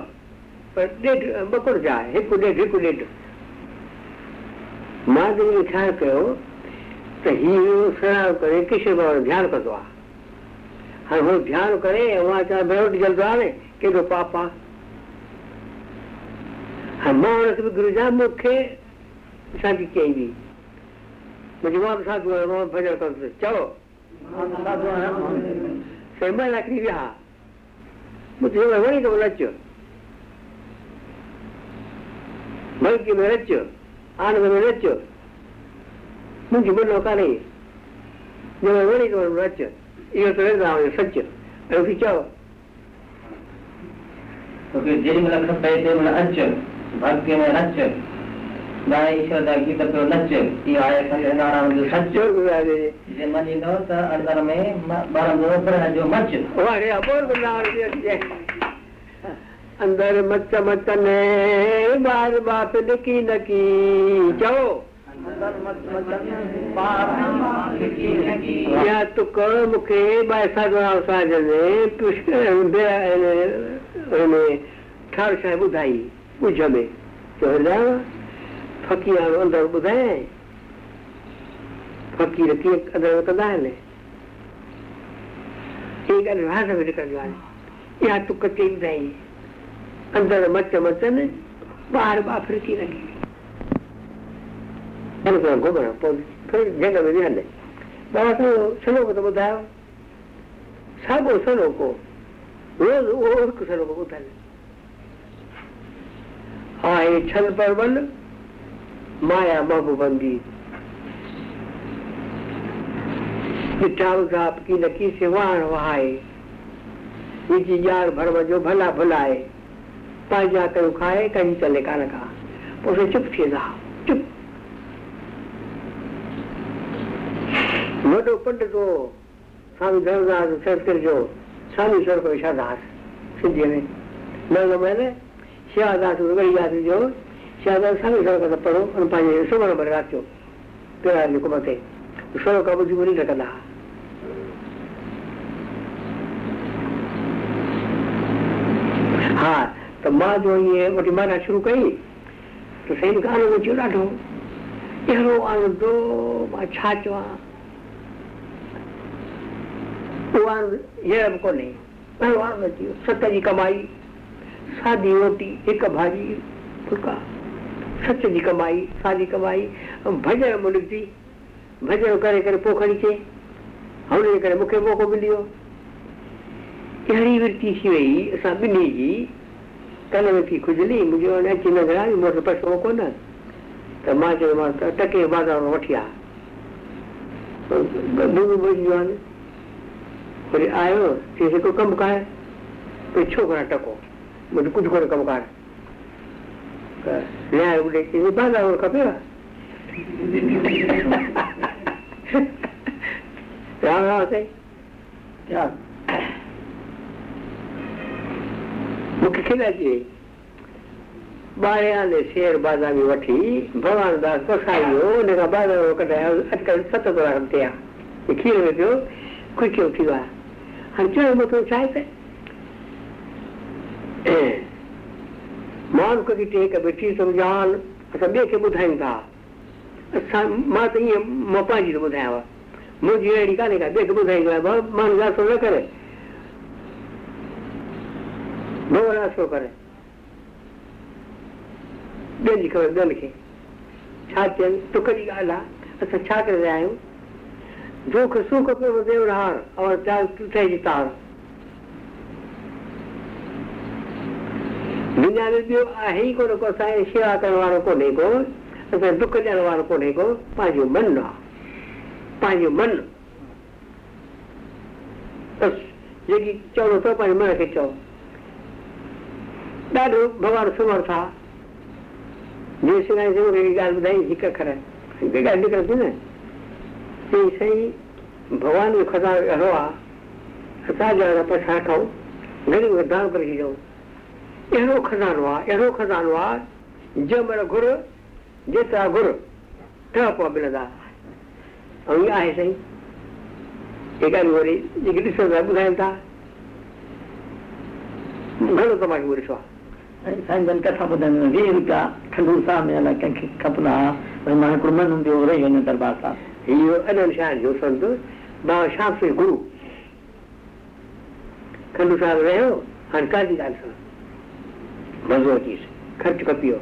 A: पर ॾेढ ॿ कोन जा हिकु ॾेढ हिकु ॾेढ माँ जॾहिं वीचार कयो त हीअ सराहु करे किशन बाबा ध्यानु कंदो आहे हाणे हू ध्यानु करे ऐं माँ चवां भेरोट जलंदो आहे केॾो पाप आहे هاڻي مان هن کي به گهرجان مون کي شانتي ڪئي هئي منهنجي مان به ساڌو آهيان مان ڀڄن ڪندس چئو سيمبر لڪڙي ويا مون کي وڻي ٿو نچ بلڪه ۾ نچ آنند ۾ نچ منهنجي منو ڪانهي جنهن وڻي ٿو نچ اهو ته ويندا سچ ۽ چئو
F: جيڏي مهل کپي تيڏي مهل اچ ڀڪتيءَ ۾ نچ ڳائي ايشور جا گيت پيو نچ اهو آهي اسان جي نارائڻ جو سچ جي مڃيندو ته اندر ۾ ٻارندو پريم جو مچ
A: اندر مچ مچ ني ٻار باپ نڪي نڪي چئو يا تڪ مون کي ٺار شيءِ ٻڌائي ॿुझ में। चवंदा फ़क़ीर अंदरि ॿुधाए फ़क़ीर कीअं अंदरि कंदा आहिनि राज़ में निकिरंदियूं आहिनि इहा तुक चई ॿुधाई अंदरि मच मचनि ॿार ॿाफ रखी रखी घुमण पोइ जंग में विहंदे बाबा साहिबु सलोक त ॿुधायो साॻियो सलोको रोज़ उहो हिकु सलोको ॿुधायो आहे छल परवल माया महबूबंदी ॾिठा जाप की लकी से वाण वहाए। विझी ॼाण भरम जो भला भुलाए। पंहिंजा कयूं खाए कंहिंजी चले कान का। पोइ चुप थी वेंदा चुप। वॾो पंडित हो स्वामी धर्मदास संस्कृत जो स्वामी स्वर को शादास सिंधीअ में न महिल शेवादास गढ़ियास जो शेवादास स्वामी स्वर खां पढ़ो ऐं पंहिंजे सुम्हण भरे राति जो तेरहं जेको मथे स्वर खां ॿुधी ॿुधी रखंदा हुआ हा त मां जो ईअं वठी माना शुरू कई त साईं मूंखे आनंद अची वियो ॾाढो अहिड़ो आनंद मां छा चवां سادي روٽي هڪ ڀاڄي ڦلڪا سچ جي ڪمائي سادي ڪمائي. ۽ ڀڄن ۾ نڪتي ڀڄن ڪري ڪري پوءِ کڻي اچي هن جي ڪري مون کي موقعو مليو. اهڙي ورت ٿي وئي اسان ٻنهي جي. ڪل ۾ ٿي کجلي منهنجو هاڻي اچي نظر آئي مون پئسو ڪونه. ته مان چيومانس ته ٽڪي بازار وٺي آ. وري آيو چئي هڪ ڪم ڪر. ڀئي ڇو ڪونه ٽڪو منهنجو ڪجهه ڪونهي ڪم ڪر نياي ٻڌي چئي بازار کپيو رام رام سائين مون کي کل اچي وئي ٻارهين آني شيئر بادامي وٺي ڀڳوان داس هن کان بادام ڪڍايو اڄڪلهه ست تورا ٿيا کير ۾ پيو کشيو ٿي ويو آهي هاڻي چيو مٿو ڇا آهي ته ماڻهو ڪڏهن ٽي هڪ ويٺي سمجهان اسان ٻئي کي ٻڌايون ٿا. اسان مان ته ائين مان پنهنجي ٿو ٻڌايانو. منهنجي اهڙي ڪانهي ڪا ٻئي کي ٻڌائيندو آهيان ماڻهو جاسو نه ڪري. ڀڳوان ڪري. ٻين جي خبر ٻين کي. ڇا چين تڪ جي ڳالهه آهي. اسان ڇا ڪري رهيا آهيون؟ دک سک پيو ديوهار اور ٽوٽي جي تار دنيا ۾ ٻيو آهي ئي ڪونه ڪو اسان جي شيوا ڪرڻ وارو ڪونهي ڪو اسان کي دک ڏيڻ وارو ڪونهي ڪو پنهنجو من آهي پنهنجو من بس جيڪي چوڻو اٿو پنهنجي من کي چئو ڏاڍو ڀڳوان سمرٿ آهي جيئن سنگائي سنگهه کي ڳالهه ٻڌائي هڪ اکر ڳالهه نڪرندي نه چئي سائين ڀڳوان جو خزانو اهڙو آهي اسان ڄڻا پڇا کائون غريب کي دان ڪري ڇڏيون اهڙو خزانو آهي اهڙو خزانو آهي جنهن مهل گهر جيترا گهر ڏهه پوءِ ملندا ۽ ائين آهي سائين هي ڳالهه وري جيڪي ڏسڻ ٿا ٻڌائين ٿا گهڻو توهان کي اهو ڏسو
B: آهي سائين جن ڪٿا ٻڌائيندا ويهه رپيا کنڊور صاحب ۾ الائي ڪنهن کي کپندا هئا ڀئي مان هڪڙو من هوندو رهي وڃي درٻار صاحب
A: اهو انند شاهه جو سنت بابا شاستري گرو کنڊو صاحب رهيو هاڻي ڪاجي ڳالهه سان مزو اچيس خرچ کپي ويو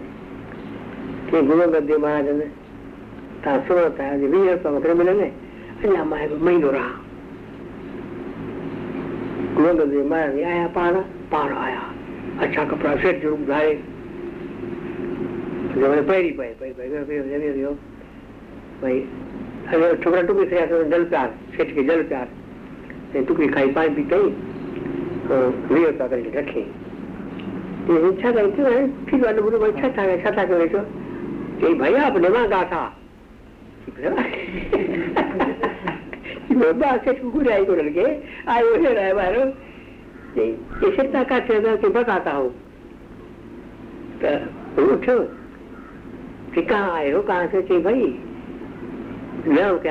A: ڪنهن گرو انگد ديو مهاراج توهان سڻو ٿا ويهه رپيا مون کي ملندي اڃا مان هڪ مهينو رهان. منگل مايا آيا پاڻ پاڻ آيا. اڇا ڪپڙا سيٽ جو ڌاري پهرين پئي پئي پئي ويو ڀئي ڇوڪرا ٽڪڙي ٿيا جل پيار سيٺ کي جل پيار. ۽ ٽڪڙي کائي پاڻي پي ڪئي ويهه رپيا ڪري رکي छा कई ठीकु आहे ॿुधो भई छा था छा था कयो वेठो चई भैया अपने मां गा था सेठ को घुराई को लगे आयो है रहा बारो चई ये सेठ का का थे कि बताता हूँ तो उठो कि कहाँ आए हो कहाँ से कि के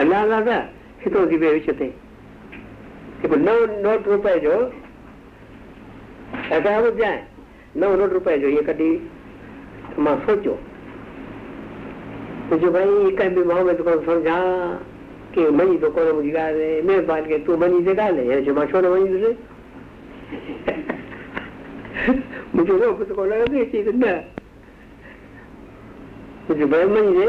A: ಅಲ್ಲಾದಾಗ ಹಿತೋಗಿ ಭವಿಷ್ಯತೆ ఇప్పుడు నౌ నోట్ రూపాయి జో ऐसा हो जाए नौ नोट रुपए जो ये कभी माँ सोचो तो जो भाई कहीं भी माओ में तो समझा कि मनी तो कोने मुझे गा दे मैं बात के तू मनी से गा ले जो माँ छोने मनी से मुझे वो तो कोने लगे चीज़ ना मुझे भाई मनी से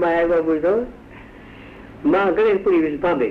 A: مان هڪ ٻڌو مان گڻيشپري ويس بامبي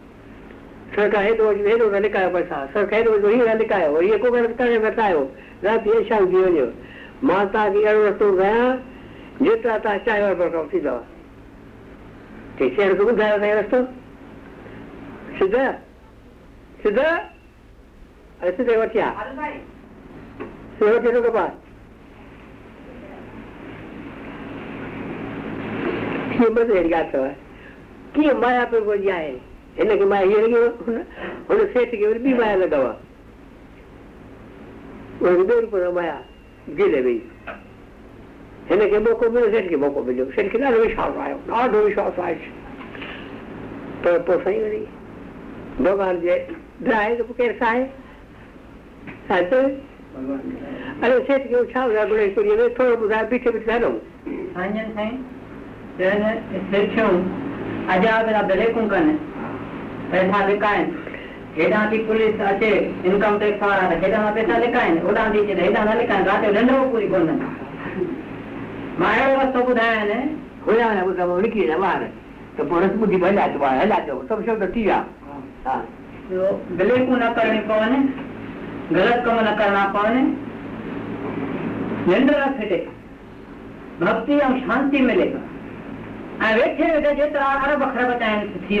A: سرڪار هيڏو هيڏو نه لڪايو پئسا. سرڪار هيڏو هيئن نه لڪايو. ڪو ڪري رات ٿي وڃو. مان توهان کي اهڙو رستو ٻڌايان جيترا توهان چاهيو برڪم ٿيندو ٺيڪ آهي رستو ٻڌايو اسان کي رستو؟ سڌ سڌ اري سڌي وٺي آ. سڌي وٺي هلو ڪپاس ڪيئن مزي اهڙي ڳالهه اٿو؟ ڪيئن مايا پي پئجي آهي هن کي مايا هيئن لڳي هن هن سيٺ کي وري ٻي مايا لڳو مايا گلي وئي هن کي موقعو مليو سيٺ کي موقعو مليو سيٺ کي ڏاڍو وشواس آيو ڏاڍو وشواس آهي پر پوءِ سائين وري ڀڳوان جي ڊرائي ته پوءِ ڪير ساهي اري سيٺ کي ڇا ٻڌائي گڻيشپريءَ ۾ ٿورو ٻڌائي بيٺي بيٺي هلون
C: سائين سيٺيون ميرا بريڪون ڪن پئسا لڪائن هيڏان ٿي پوليس اچي انڪم ٽيڪس وارا ته هيڏان پئسا لڪائن هوڏان ٿي اچي ته هيڏان نه لڪائن رات جو ننڊ پوري ڪونه مان اهڙو رستو ٻڌايان
A: هئا نه ٻڌايو لکي ويا ٻار ته پوءِ رس ٻڌي هليا اچو ٻار هليا اچو سڀ شبد ٿي ويا ها
C: بليڪون نه ڪرڻي پون غلط ڪم نه ڪرڻا پون ننڊ نه ڦٽي ڀڪتي ۽ شانتي ملي ۽ ويٺي ويٺي جيترا ارب خرب آهن ٿي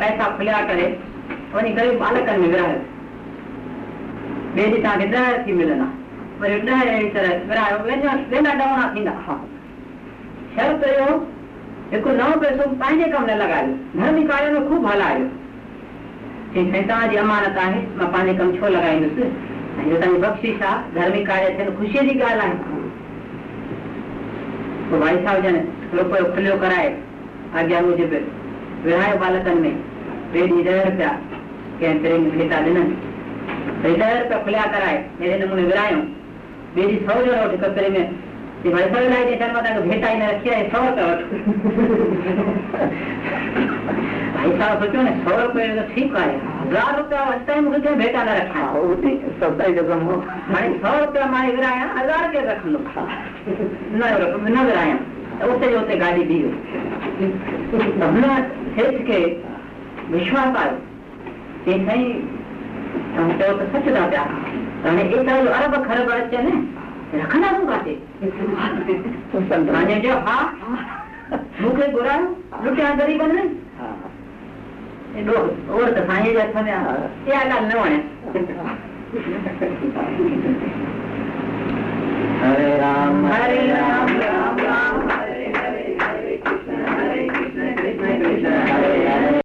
C: پئسا کليا ڪري وڃي ٻئي ڏينهن توهان کي ڏهه ٿي ملندا وري ڏهه ورايو ٿيندا اهو هڪ نئون پئسو پنهنجي ڪم نه لڳايو. ڀائي کليو ڪرائي آگيا موجب وهايو بالڪن ۾ ٻئي ڏينهن ڏهه رپيا ڪنهن تيري ۾ ڀيٽا ڏنن. ڀئي ڏهه رپيا کليا ڪرائي اهڙي نموني ورايون. ٻئي ڏينهن سؤ ڄڻو وٺي ڪپڙي ۾ ڪه ڀائي سؤ الاهي ڏي مان توهان کي ڀيٽا ئي نه رکي سؤ رپيا وٺو ڀائي صاحب سوچيو نه سؤ رپئي ته ٺيڪ آهي هزار رپيا مون کي ڀيٽا نه رکيا ها
B: اهو به سودائي جو ڪم هو
C: هاڻي سؤ رپيا مان ورايان هزار ڪير رکندو نه رک- نه ورايان ته اتي جو اتي گاڏي بيهو ته هن سيٺ کي وشواس آيو چئي سائين توهان چيو ته سچ ٿا پيا ته هاڻي ايترا جو ارب خرب اچن रखना होगा
B: संतराने
C: जो हाँ। मूंखे घुरायो लुटिया ग़रीबनि में एॾो और त साईं जे हथ में आहे इहा ॻाल्हि न
F: हरे राम हरे राम राम
C: राम हरे हरे हरे कृष्ण हरे कृष्ण कृष्ण
F: कृष्ण हरे हरे